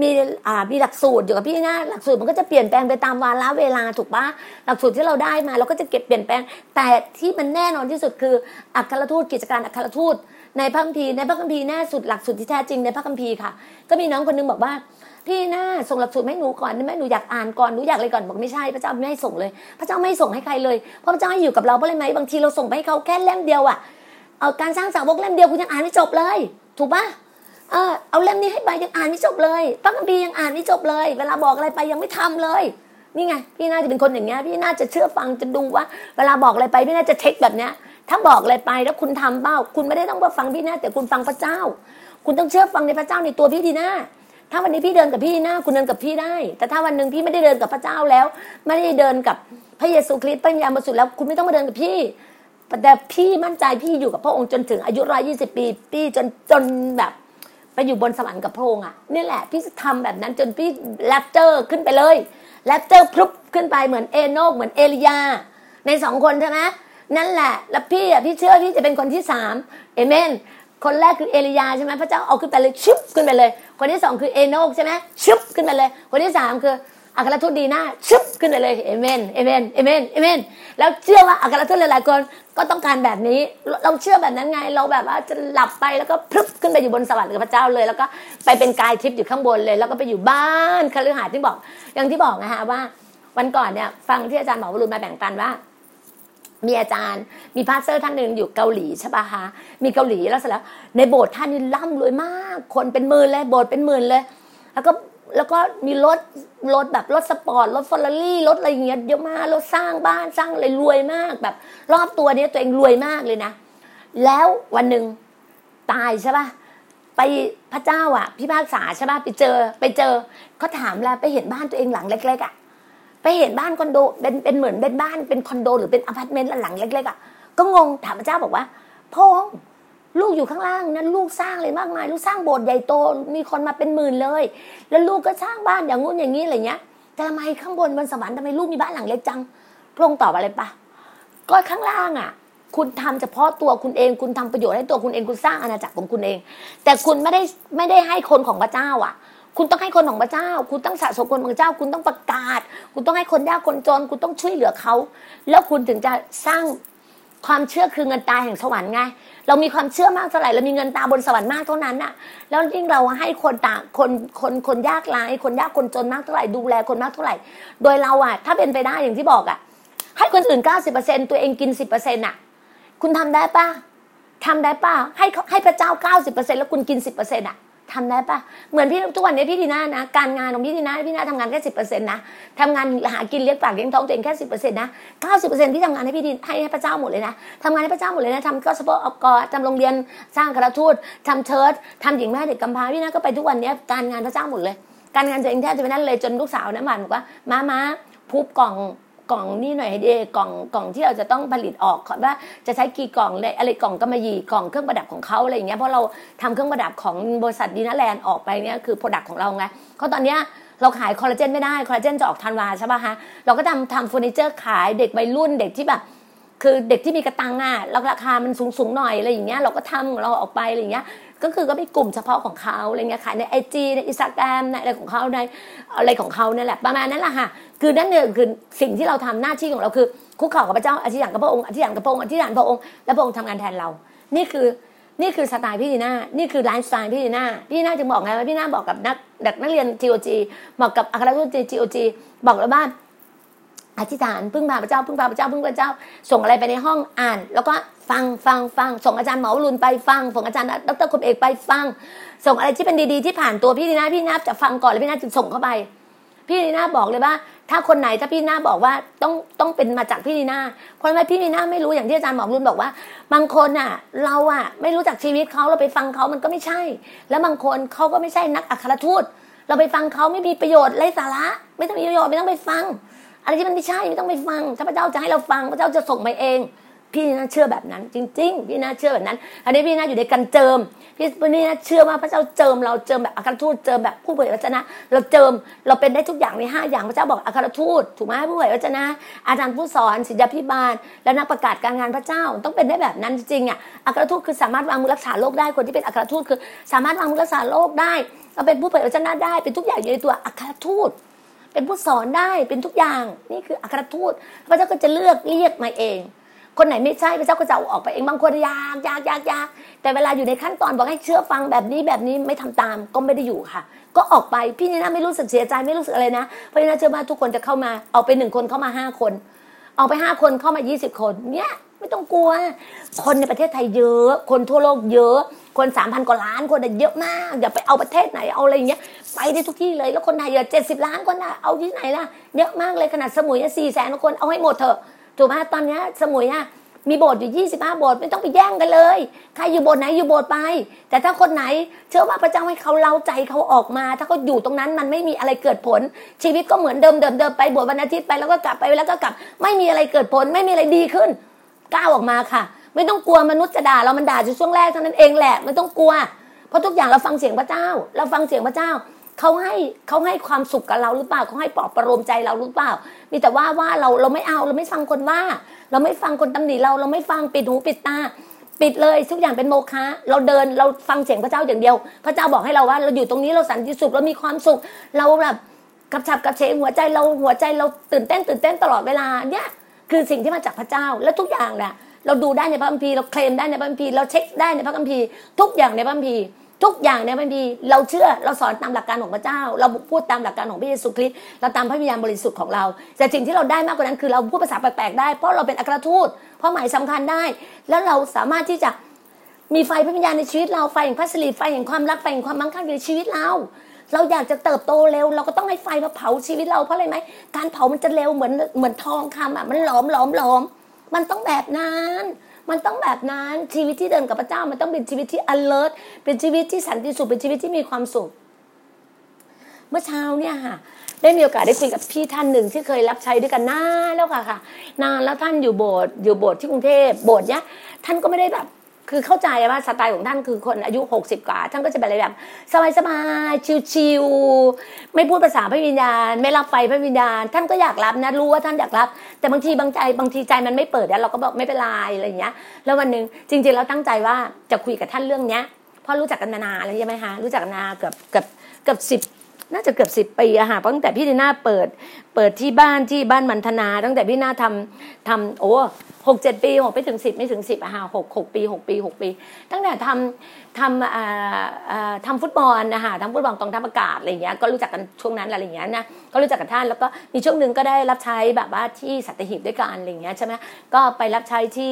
มีอ่ามีหลักสูตรอยู่กับพี่น่าหลักสูตรมันก็จะเปลี่ยนแปลงไปตามวาระเวลาถูกปะหลักสูตรที่เราได้มาเราก็จะเก็บเปลี่ยนแปลง แต่ที่มันแน่นอนที่สุดคืออัครทูตกิจการอัครทูตในพระคัมภีร์ในพระคัมภีร์แน่สุดหลักสูตรที่แท้จริงในพระคัมภีร์ค่ะ ก็มีน้องคนนึงบอกว่า พี่หน้าส่งหลักสูตรให้หนูก่อนแม่หนูอยากอ่านก่อนหนูอยากอะไรก่อนบอกไม่ใช่ พระเจ้าไม่ให้ส่งเลย พระเจ้าไม่ส่งให้ใครเลยเพราะพระเจ้าให้อยู่กับเราเพราะอะไรไหมบางทีเราส่งไปให้เขาแค่เล่มเดียวอะเอาการสร้างสาวกเล่มเดียวคุณยังอ่านไม่จบเลย ถูกปะเออเอาเล่มนี้ให้ไปยังอ่านไม่จบเลยพระคัมภีร์ยังอ่านไม่จบเลย เวลาบอกอะไรไปยังไม่ทำเลยนี่ไงพี่น่าจะเป็นคนอย่างเงี้ยพี่น่าจะเชื่อฟังจะดูว่า เวลาบอกอะไรไปพี่น่าจะเทคแบบเนี้ย ถ้าบอกอะไรไปแล้วคุณทำเป้า คุณไม่ได้ต้องมาฟังพี่น่าแต่คุณฟังพระเจ้า คุณต้องเชื่อฟังในพระเจ้าในตัวพี่ดีน่า ถ้าวันนี้พี่เดินกับพี่นะคุณเดินกับพี่ได้ แต่ถ้าวันหนึ่งพี่ไม่ได้เดินกับพระเจ้าแล้ว ไม่ได้เดินกับพระเยซูคริสต์พระวิญญาณบริสุทธิ์แล้วคุณไม่ต้องมาเดินกับพี่แต่พี่มั่นใจพี่อยู่กับพระองค์จนถึงอายุร้อยยี่สิบปีพี่จนจนแบบไปอยู่บนสวรรค์กับพระองค์อะนี่แหละ พี่จะทำแบบนั้นจนพี่ rapture ขึ้นไปเลย rapture พลุบขึ้นไปเหมือนเอโนกเหมือนเอลียา ในสองคนใช่ไหมนั่นแหละ แล้วพี่อะพี่เชื่อพี่จะเป็นคนที่สามเอเมน คนแรกคือเอลียาใช่ไหมพระเจ้าเอาขึ้นไปเลยชุบขึ้นไปเลย คนที่สองคือเอโนกใช่ไหมชุบขึ้นไปเลย คนที่สามคืออัครทูตดีน่าชุบขึ้นไปเลย Amen Amen Amen Amen แล้วเชื่อว่าอัครทูตหลายๆคนก็ต้องการแบบนี้ เราเชื่อแบบนั้นไง เราแบบว่าจะหลับไปแล้วก็พลึบขึ้นไปอยู่บนสวรรค์กับพระเจ้าเลย แล้วก็ไปเป็นกายทิพย์อยู่ข้างบนเลย แล้วก็ไปอยู่บ้านคฤหาสน์ที่บอกอย่างที่บอกนะฮะว่า วันก่อนเนี่ยฟังที่อาจารย์หมอวรุณมาแบ่งปันว่า มีอาจารย์ มี pastor ท่านหนึ่งอยู่เกาหลีใช่ปะคะมีเกาหลีแล้วเสร็จแล้ว ในโบสถ์ท่านนี่ร่ำรวยมาก คนเป็นหมื่นเลยโบสถ์เป็นหมื่นเลย แล้วก็แล้วก็มีรถรถแบบรถสปอร์ตรถฟอร์รารี่รถอะไรเงี้ยเยอะมากรถสร้างบ้านสร้างอะไรรวยมากแบบ รอบตัวเนี้ยตัวเองรวยมากเลยนะ แล้ววันหนึ่งตายใช่ปะไปพระเจ้าอะพิพากษาใช่ปะไปเจอไปเจอเขาถามแล้วไปเห็นบ้านตัวเองหลังเล็กๆอะ ไปเห็นบ้านคอนโดเป็นเป็นเหมือนเป็นบ้านเป็นคอนโด หรือเป็นอพาร์ตเมนต์หลังเล็กๆอะก็งงถามพระเจ้าบอกว่าพงลูกอยู่ข้างล่างนั้นลูกสร้างเลยมากมาย ลูกสร้างโบสถ์ใหญ่โตมีคนมาเป็นหมื่นเลย แล้วลูกก็สร้างบ้านอย่างงู้นอย่างนี้อะไรเงี้ยแต่ทำไมข้างบนบนสวรรค์ทำไมลูกมีบ้านหลังเล็กจังพระองค์ตอบอะไรปะก็ข้างล่างอะ คุณทำเฉพาะตัวคุณเอง คุณทำประโยชน์ให้ตัวคุณเองคุณสร้างอาณาจักรของคุณเอง แต่คุณไม่ได้ไม่ได้ให้คนของพระเจ้าอะ คุณต้องให้คนของพระเจ้า คุณต้องสะสมคนของพระเจ้า คุณต้องประกาศ คุณต้องให้คนยากคนจน คุณต้องช่วยเหลือเขา แล้วคุณถึงจะสร้างความเชื่อคือเงินตาแห่งสวรรค์ไง เรามีความเชื่อมากเท่าไหร่เรามีเงินตาบนสวรรค์มากเท่านั้นน่ะ แล้วยิ่งเราให้คนต่างคนคนคนยากไร้คนยากคนจนมากเท่าไหร่ดูแลคนมากเท่าไหร่ โดยเราอะ ถ้าเป็นไปได้อย่างที่บอกอะ ให้คนอื่นเก้าสิบเปอร์เซ็นตัวเองกินสิบเปอร์เซ็นต์อะ คุณทำได้ปะทำได้ปะให้ให้พระเจ้าเก้าสิบเปอร์เซ็นแล้วคุณกินสิบเปอร์เซ็นต์อะ ทำได้ปะเหมือนพี่ทุกวันนี้พี่ดีน่านะการงานของพี่ดีน่าพี่ดีน่าทำงานแค่สิบเปอร์เซ็นต์นะทำงานหากินเลี้ยงปากเลี้ยงท้องตัวเองแค่สิบเปอร์เซ็นต์นะเก้าสิบเปอร์เซ็นต์ที่ทำงานให้พี่ดีให้พระเจ้าหมดเลยนะทำงานให้พระเจ้าหมดเลยนะทำก็สปอร์ตอกอทำโรงเรียนสร้างกระทูตทำเชิร์ตทำหญิงแม่เด็กกำพร้าพี่น่าก็ไปทุกวันนี้การงานพระเจ้าหมดเลย การงานตัวเองแทบจะไม่นั่นเลยจนลูกสาวนะมันบอกว่ามามาพูบกล่อง กล่องนี่หน่อยเดกล่องกล่องที่เราจะต้องผลิตออกว่าจะใช้กี่กล่องเลยอะไรกล่องกำมะหยี่กล่องเครื่องประดับของเขาอะไรอย่างเงี้ยเพราะเราทำเครื่องประดับของบริษัทดีนาแลนด์ออกไปเนี่ยคือ product ของเราไงเพราะตอนเนี้ยเราขายคอลลาเจนไม่ได้คอลลาเจนจะออกธันวาใช่ป่ะฮะเราก็ทำทำเฟอร์นิเจอร์ขายเด็กวัยรุ่นเด็กที่แบบคือเด็กที่มีกะตังค์อะราคามันสูงสูงหน่อยอะไรอย่างเงี้ยเราก็ทำเราออกไปอะไรอย่างเงี้ย ก็คือก็มีกลุ่มเฉพาะของเขาอะไรเงี้ยขายใน IG ในอินสตาแกรมในอะไรของเขาในอะไรของเขาเนี่ยแหละประมาณนั้นแหละค่ะคือนั่นเนี่ยคือสิ่งที่เราทำหน้าที่ของเราคือคุกเข่ากับพระเจ้าอธิษฐานกับพระองค์อธิษฐานกับพระองค์อธิษฐานพระองค์และพระองค์ทำงานแทนเรา นี่คือนี่คือสไตล์พี่ดีน่า นี่คือไลฟ์สไตล์พี่ดีน่า พี่ดีน่าจึงบอกไงว่าพี่ดีน่าบอกกับนักเด็กนักเรียน TOG บอกกับอัครราชทูต TOG บอกแล้วว่า อธิษฐานพึ่งพาพระเจ้าพึ่งพาพระเจ้าพึ่งพระเจ้า ส่งอะไรไปในห้องอ่าน แล้วก็ฟังฟังฟัง ส่งอาจารย์หมอรุนไปฟัง ส่งอาจารย์ดรคมเอกไปฟัง ส่งอะไรที่เป็นดีๆที่ผ่านตัวพี่ดีน่าพี่นาจะฟังก่อนแล้วพี่นาจะส่งเข้าไป พี่ดีนาบอกเลยว่า ถ้าคนไหนถ้าพี่ดีนาบอกว่าต้องต้องเป็นมาจากพี่ดีน่าคนไหนพี่ดีนาไม่รู้อย่างที่อาจารย์หมอรุนบอกว่า บางคนอะ เราอะ ไม่รู้จักชีวิตเขาเราไปฟังเขามันก็ไม่ใช่ แล้วบางคนเขาก็ไม่ใช่นักอัครทูต เราไปฟังเขาไม่มีประโยชน์ไร้สาระ ไม่ต้องมีประโยชน์ไม่ต้องไปฟัง อะไรที่มันไม่ใช่ไม่ต้องไปฟังถ้าพระเจ้าจะให้เราฟังพระเจ้าจะส่งมาเอง พี่น่าเชื่อแบบนั้น จริง ๆ พี่น่าเชื่อแบบนั้นอันนี้พี่น่าอยู่ในการเจิม พี่นี่น่าเชื่อว่าพระเจ้าเจิมเราเจิมแบบอัครทูตเจิมแบบผู้เผยวจนะ เราเจิมเราเป็นได้ทุกอย่างในห้าอย่างพระเจ้าบอกอัครทูตถูกไหมผู้เผยวจนะ อาจารย์ผู้สอนศิษยาพิบาล และนักประกาศการงานพระเจ้าต้องเป็นได้แบบนั้นจริงๆอะอัครทูตคือสามารถวางมือรักษาโรคได้คนที่เป็นอัครทูตคือ สามารถวางมือรักษาโรคได้เราเป็นผู้เผยวจนะได้เป็นทุกอย่างอยู่ในตัวอัครทูต เป็นผู้สอนได้เป็นทุกอย่างนี่คืออัครทูตพระเจ้าก็จะเลือกเรียกมาเอง คนไหนไม่ใช่พระเจ้าก็จะเอาออกไปเองบางคนยากยากยากยากแต่เวลาอยู่ในขั้นตอนบอกให้เชื่อฟังแบบนี้แบบนี้ไม่ทำตามก็ไม่ได้อยู่ค่ะ ก็ออกไปพี่นี่นะไม่รู้สึกเสียใจไม่รู้สึกอะไรนะเพราะนี่นเชื่อว่าทุกคนจะเข้ามาเอาไปหนึ่งคนเข้ามาห้าคน เอาไปห้าคนเข้ามายี่สิบคนเนี่ยไม่ต้องกลัว คนในประเทศไทยเยอะ คนทั่วโลกเยอะ คนสามพันกว่าล้านคนเยอะมาก อย่าไปเอาประเทศไหนเอาอะไรอย่างเงี้ยไปได้ทุกที่เลยแล้วคนไทยเยอะเจ็ดสิบล้านคนนะเอาที่ไหนล่ะเยอะมากเลยขนาดสมุยสี่แสนคนเอาให้หมดเถอะถูกไหมตอนนี้สมุยอะมีโบสถ์อยู่ยี่สิบห้าโบสถ์ไม่ต้องไปแย่งกันเลย ใครอยู่โบสถ์ไหนอยู่โบสถ์ไป แต่ถ้าคนไหน เชื่อว่าพระเจ้าให้เขาเล่าใจเขาออกมา ถ้าเขาอยู่ตรงนั้นมันไม่มีอะไรเกิดผล ชีวิตก็เหมือนเดิมเดิมเดิมไปโบสถ์วันอาทิตย์ไปแล้วก็กลับไปแล้วก็กลับ ไม่มีอะไรเกิดผลไม่มีอะไรดีขึ้นก้าวออกมาค่ะ ไม่ต้องกลัวมนุษย์จะด่าเรามันด่าช่วงแรกเท่านั้นเองแหละไม่ต้องกลัว เพราะทุกอย่างเราฟังเสียงพระเจ้า เราฟังเสียงพระเจ้าเขาให้เขาให้ความสุขกับเราหรือเปล่าเขาให้ปลอบประโลมใจเราหรือเปล่า มีแต่ว่าว่าเราเราไม่เอาเราไม่ฟังคนว่า เราไม่ฟังคนตำหนิเราเราไม่ฟังปิดหูปิดตาปิดเลยทุกอย่างเป็นโมฆะเราเดินเราฟังเสียงพระเจ้าอย่างเดียว พระเจ้าบอกให้เราว่า เราอยู่ตรงนี้เราสันติสุขเรามีความสุข เราแบบกระฉับกระเฉงหัวใจเราหัวใจเราตื่นเต้นตื่นเต้นตลอดเวลาเนี่ยคือสิ่งที่มาจากพระเจ้าและทุกอย่างแหละ เราดูได้ในพระคัมภีร์เราเคลมได้ในพระคัมภีร์เราเช็คได้ในพระคัมภีร์ทุกอย่างในพระคัมภีร์ทุกอย่างในพระคัมภีร์เราเชื่อเราสอนตามหลักการของพระเจ้า เราพูดตามหลักการของพระเยซูคริสต์เราตามพระวิญญาณบริสุทธิ์ของเรา แต่สิ่งที่เราได้มากกว่านั้นคือเราพูดภาษาแปลกๆได้เพราะเราเป็นอัครทูตเพราะหมายสำคัญได้ แล้วเราสามารถที่จะมีไฟพระวิญญาณในชีวิตเราไฟแห่งพระสิริไฟแห่งความรักไฟแห่งความมั่งคั่งในชีวิตเราเราอยากจะเติบโตเร็ว เราก็ต้องให้ไฟมาเผาชีวิตเราเพราะอะไรไหมการเผามันจะเร็วเหมือนเหมือนทองคำอะมันหลอมหลอมหลอม มันต้องแบบนั้น มันต้องแบบนั้นชีวิตที่เดินกับพระเจ้า มันต้องเป็นชีวิตที่ alert เป็นชีวิตที่สันติสุขเป็นชีวิตที่มีความสุข เมื่อเช้าเนี่ยค่ะได้มีโอกาสได้คุยกับพี่ท่านหนึ่งที่เคยรับใช้ด้วยกันนานแล้วค่ะค่ะ นานแล้วท่านอยู่โบสถ์อยู่โบสถ์ที่กรุงเทพโบสถ์เนี้ยท่านก็ไม่ได้แบบ คือเข้าใจว่าสไตล์ของท่านคือคนอายุ 60 กว่า ท่านก็จะเป็นอะไรแบบสบายๆชิวๆไม่พูดภาษาพระวิญญาณ ไม่รับไฟพระวิญญาณ ท่านก็อยากรับนะรู้ว่าท่านอยากรับ แต่บางทีบางใจบางทีใจมันไม่เปิดแล้วเราก็บอกไม่เป็นไรอะไรอย่างเงี้ย แล้ววันหนึ่งจริงๆเราตั้งใจว่าจะคุยกับท่านเรื่องเนี้ยเพราะรู้จักกันมานานแล้วใช่ไหมคะรู้จักกันนานเกือบเกือบเกือบสิบ น่าจะเกือบสิบปีอะค่ะตั้งแต่พี่ดีน่าเปิด เปิดที่บ้านที่บ้านมันธนา ตั้งแต่พี่น่าทำทำโอ้หกเจ็ดปีหกไปถึงสิบไม่ถึงสิบอะค่ะหกหกปีหกปีหกปี ตั้งแต่ทำทำอ่าทำฟุตบอลนะคะทำฟุตบอลกองทัพอากาศอะไรเงี้ยก็รู้จักกันช่วงนั้นอะไรเงี้ยนะก็รู้จักกับท่านแล้วก็มีช่วงหนึ่งก็ได้รับใช้แบบว่าที่สัตหีบด้วยกันอะไรเงี้ยใช่ไหมก็ไปรับใช้ที่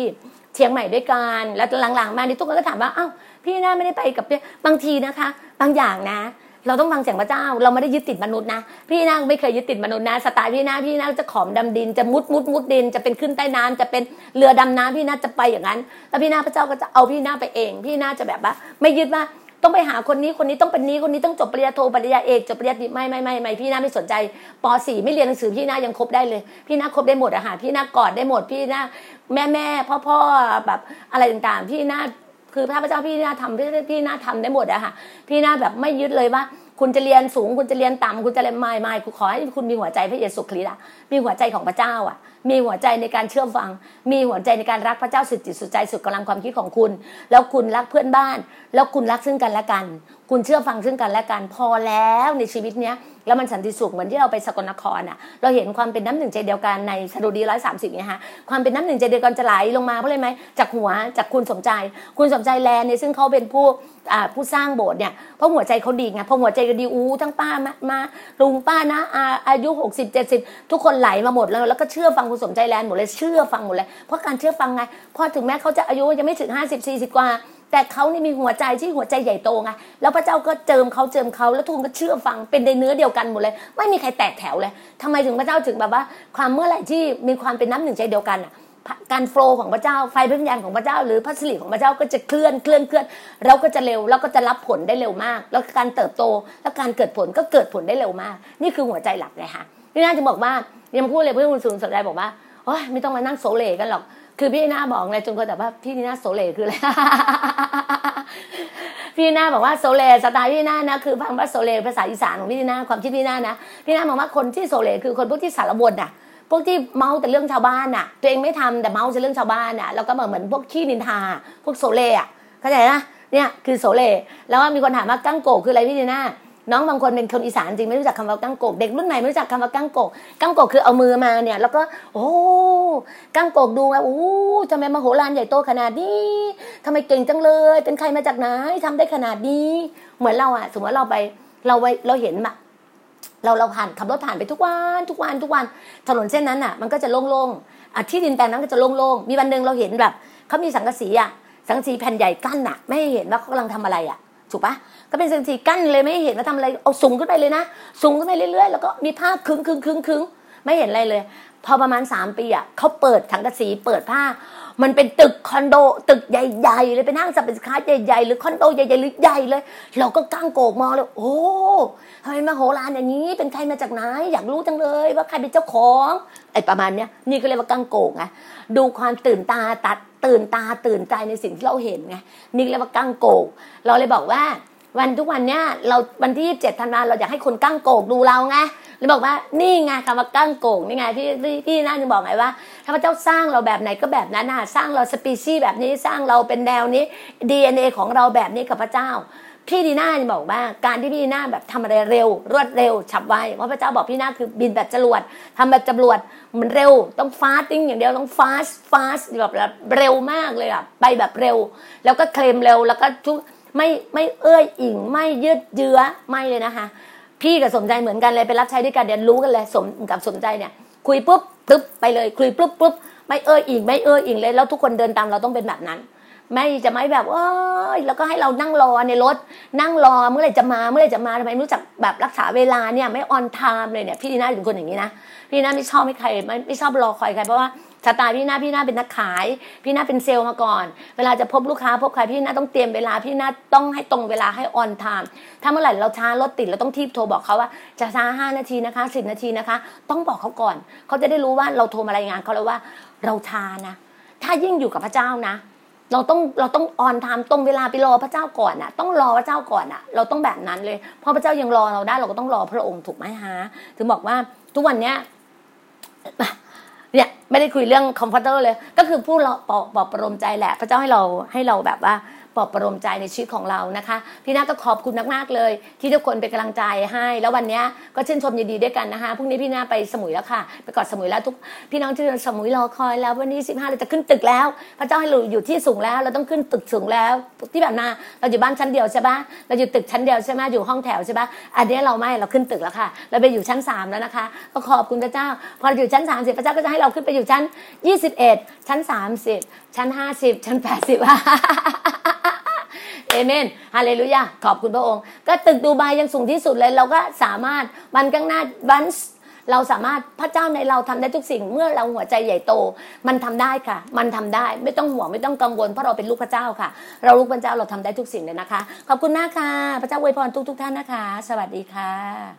เชียงใหม่ด้วยกันแล้วหลังๆ มานี่ทุกคนก็ถามว่าอ้าวพี่น่าไม่ได้ไปกับพี่บางทีนะคะ บางอย่างนะ เราต้องฟังเสียงพระเจ้า เราไม่ได้ยึดติดมนุษย์นะ พี่นาไม่เคยยึดติดมนุษย์นะ สไตล์พี่นาพี่นาจะขอมดำดิน จะมุดมุดมุดดิน จะเป็นขึ้นใต้น้ำจะเป็นเรือดำน้ำพี่นาจะไปอย่างนั้น แล้วพี่นาพระเจ้าก็จะเอาพี่นาไปเอง พี่นาจะแบบว่า ไม่ยึดว่าต้องไปหาคนนี้คนนี้ต้องเป็นนี้คนนี้ต้องจบปริญญาโทปริญญาเอกจบปริญญาตรีไม่ไม่ไม่ไม่พี่นาไม่สนใจป .4 ไม่เรียนหนังสือพี่นายังคบได้เลย พี่นาคบได้หมดอะค่ะพี่นากอดได้หมดพี่นาแม่แม่พ่อพ่อแบบอะไรต่างๆ พี่นา คือพระเจ้าพี่น่าทำพี่พี่นาทำได้หมดอะค่ะ พี่น่าแบบไม่ยึดเลยว่า คุณจะเรียนสูงคุณจะเรียนต่ำคุณจะเรียนไม่ไม่คุณขอให้คุณมีหัวใจพระเยซูคริสต์มีหัวใจของพระเจ้าอะมีหัวใจในการเชื่อฟัง มีหัวใจในการรักพระเจ้าสุดจิตสุดใจสุดกำลังความคิดของคุณ แล้วคุณรักเพื่อนบ้าน แล้วคุณรักซึ่งกันและกัน คุณเชื่อฟังซึ่งกันและกันพอแล้วในชีวิตเนี้ยแล้วมันสันติสุขเหมือนที่เราไปสกลนครอะ เราเห็นความเป็นน้ำหนึ่งใจเดียวกันในสดุดีร้อยสามสิบเนี่ยฮะความเป็นน้ำหนึ่งใจเดียวกันจะไหลลงมาเพราะอะไรไหมจากหัวจากคุณสมใจ คุณสมใจแลนเนี่ยซึ่งเขาเป็นผู้ผู้สร้างโบสถ์เนี่ยเพราะหัวใจเขาดีไงพอหัวใจก็ดีอู้ทั้งป้ามามาลุงป้านะอาอายุหกสิบเจ็ดสิบทุกคนไหลมาหมดแล้วแล้วก็เชื่อฟังคุณสมใจแลนหมดเลยเชื่อฟังหมดเลยเพราะการเชื่อฟังไงพอถึงแม้เขาจะอายุยังไม่ถึงห้าสิบสี่สิบกว่า แต่เขานี่มีหัวใจที่หัวใจใหญ่โตไงแล้วพระเจ้าก็เจิมเขาเจิมเขาแล้วทุกคนก็เชื่อฟังเป็นในเนื้อเดียวกันหมดเลย ไม่มีใครแตกแถวเลยทำไมถึงพระเจ้าถึงแบบว่า ความเมื่อไหร่ที่มีความเป็นน้ำหนึ่งใจเดียวกันอะการโฟล์ของพระเจ้าไฟพระวิญญาณของพระเจ้า หรือพระสิริของพระเจ้าก็จะเคลื่อนเคลื่อนเคลื่อน เราก็จะเร็วแล้วก็จะรับผลได้เร็วมาก แล้วการเติบโตและการเกิดผลก็เกิดผลได้เร็วมาก นี่คือหัวใจหลักเลยค่ะพี่น่าจะบอกว่ายังพูดเลยเพื่อนคุณสูงสดใจบอกว่าโอ้ยไม่ต้องมานั่งโซเลกันหรอก คือพี่น่าบอกเลยจนคนแต่ว่าพี่น่าโซเลคืออะไรพี่นาบอกว่าโซเลสไตล์พี่นานะคือฟังว่าโซเลภาษาอีสานของพี่นาความคิดพี่นานะพี่นาบอกว่าคนที่โซเลคือคนพวกที่สารบนอะ พวกที่เมาแต่เรื่องชาวบ้านอะ ตัวเองไม่ทำแต่เมาแต่เรื่องชาวบ้านอะแล้วก็เหมือนพวกขี้นินทา พวกโซเลอะเข้าใจนะเนี่ยคือโซเลแล้วมีคนถามว่ากั้งโกคืออะไรพี่นา น้องบางคนเป็นคนอีสานจริงไม่รู้จักคำว่ากั้งโกกเด็กรุ่นใหม่ไม่รู้จักคำว่ากั้งโกกกั้งโกกคือเอามือมาเนี่ย แล้วก็โอ้กั้งโกกดูว่าโอ้ทำไมมาโหรานใหญ่โตขนาดนี้ทำไมเก่งจังเลย เป็นใครมาจากไหนทำได้ขนาดนี้ เหมือนเราอะสมมติเราไปเราไปเราเห็นแบบเราเราผ่านขับรถผ่านไปทุกวันทุกวันทุกวันถนนเส้นนั้นอะ มันก็จะโล่งๆอะที่ดินแปลงนั้นก็จะโล่งๆมีวันหนึ่งเราเห็นแบบเขามีสังกะสีอะสังกะสีแผ่นใหญ่กั้นอะ ไม่เห็นว่าเขากำลังทำอะไรอะ ถูกปะก็เป็นสังสีกั้นเลยไม่เห็นว่าทำอะไรเอาสูงขึ้นไปเลยนะสูงขึ้นไปเรื่อยๆแล้วก็มีผ้าคึ้งคึ้งคึ้งคึ้งไม่เห็นอะไรเลย พอประมาณสามปีอะเขาเปิดถังกระสีเปิดผ้า มันเป็นตึกคอนโด ตึกใหญ่ๆเลยเป็นห้างสรรพสินค้าใหญ่ๆหรือคอนโดใหญ่ๆหรือใหญ่เลย เราก็ก้างโกกมองเลย โอ้ทำไมมาโหรานอย่างนี้ เป็นใครมาจากไหนอยากรู้จังเลย ว่าใครเป็นเจ้าของไอ้ประมาณเนี้ยนี่ก็เรียกว่าก้างโกกไงดูความตื่นตาตัด ตื่นตาตื่นใจในสิ่งที่เราเห็นไงนี่เรียกว่าก้งโกก เราเลยบอกว่าวันทุกวันเนี้ยเราวันที่เจ็ดธันวาเราอยากให้คนกั้งโกกดูเราไงเลยบอกว่านี่ไงคำว่ากั้งโกกนี่ไงพี่พี่น่าจะบอกไงว่าถ้าพระเจ้าสร้างเราแบบไหนก็แบบนั้นน่ะสร้างเราสปีชีส์แบบนี้สร้างเราเป็นแนวนี้ DNA ของเราแบบนี้กับพระเจ้า พี่ดีน่าบอกว่าการที่พี่ดีน่าแบบทำอะไรเร็ว รวดเร็ว ฉับไวเพราะพระเจ้าบอกพี่ดีน่าคือบินแบบจรวดทำแบบจรวดมันเร็วต้องฟาสติ้งอย่างเดียวต้องฟาสฟาสแบบเร็วมากเลยอะไปแบบเร็ว แล้วก็เคลมเร็วแล้วก็ทุกไม่ไม่เอ้ยอิงไม่ยืดเยื้อไม่เลยนะคะ พี่กับสมใจเหมือนกันเลยไปรับใช้ด้วยกันเรียนรู้กันเลยสมกับสมใจเนี่ยคุยปุ๊บปุ๊บไปเลยคุยปุ๊บปุ๊บไม่เอ้ยอิงไม่เอ้ยอิงเลยแล้วทุกคนเดินตามเราต้องเป็นแบบนั้น ไม่จะไม่แบบเอ้ยแล้วก็ให้เรานั่งรอในรถ นั่งรอเมื่อไหร่จะมาเมื่อไหร่จะมาทำไมรู้จักแบบรักษาเวลาเนี่ยไม่ออนไทม์เลยเนี่ยพี่ดีน่าเป็นคนอย่างนี้นะพี่ดีน่าไม่ชอบไม่ใครไม่ไม่ชอบรอคอยใครเพราะว่าสไตล์พี่นาพี่นาเป็นนักขาย พี่นาเป็นเซลล์มาก่อน เวลาจะพบลูกค้าพบใครพี่นาต้องเตรียมเวลาพี่นาต้องให้ตรงเวลาให้ on time ถ้าเมื่อไหร่เราช้ารถติดเราต้องรีบโทรบอกเขาว่าจะช้าห้านาทีนะคะสิบนาทีนะคะ ต้องบอกเขาก่อน เขาจะได้รู้ว่าเราโทรมารายงานเขาแล้วว่าเราช้านะ ถ้ายิ่งอยู่กับพระเจ้านะ เราต้องเราต้อง on time ตรงเวลาไปรอพระเจ้าก่อนอะต้องรอพระเจ้าก่อนอะเราต้องแบบนั้นเลยเพราะพระเจ้ายังรอเราได้เราก็ต้องรอพระองค์ถูกไหมฮะถึงบอกว่าทุกวันเนี้ยเนี่ยไม่ได้คุยเรื่องคอมฟอร์เตอร์เลย ก็คือพูดเราปลอบประโลมใจแหละ พระเจ้าให้เราให้เราแบบว่า ปลอบประโลมใจในชีวิตของเรานะคะ พี่นาก็ขอบคุณมากๆเลย ที่ทุกคนเป็นกำลังใจให้ แล้ววันนี้ก็ชื่นชมยินดีด้วยกันนะคะพรุ่งนี้พี่นาไปสมุยแล้วค่ะไปกอดสมุยแล้วทุกพี่น้องที่สมุยรอคอยแล้ววันนี้สิบห้าเราจะขึ้นตึกแล้ว พระเจ้าให้เราอยู่ที่สูงแล้ว เราต้องขึ้นตึกสูงแล้วที่แบบนาเราอยู่บ้านชั้นเดียวใช่ปะเราอยู่ตึกชั้นเดียวใช่ไหมอยู่ห้องแถวใช่ปะอันนี้เราไม่เราขึ้นตึกแล้วค่ะ เราไปอยู่ชั้นสามแล้วนะคะก็ขอบคุณพระเจ้า พอเราอยู่ชั้นสามสิบพระเจ้าก็จะให้เราขึ้นไปอยู่ชั้นยี่สิบเอ็ดชั้นสามสิบชั้นห้าสิบชั้นแปดสิบเอเมนฮาเลลูยาขอบคุณพระองค์ ก็ตึกดูไบยังสูงที่สุดเลย เราก็สามารถวันข้างหน้าวันเราสามารถพระเจ้าในเราทำได้ทุกสิ่ง เมื่อเราหัวใจใหญ่โต มันทำได้ค่ะ มันทำได้ไม่ต้องห่วงไม่ต้องกังวลเพราะเราเป็นลูกพระเจ้าค่ะ เราลูกพระเจ้าเราทำได้ทุกสิ่งเลยนะคะ ขอบคุณมากค่ะ พระเจ้าอวยพรทุกทุกท่านนะคะ สวัสดีค่ะ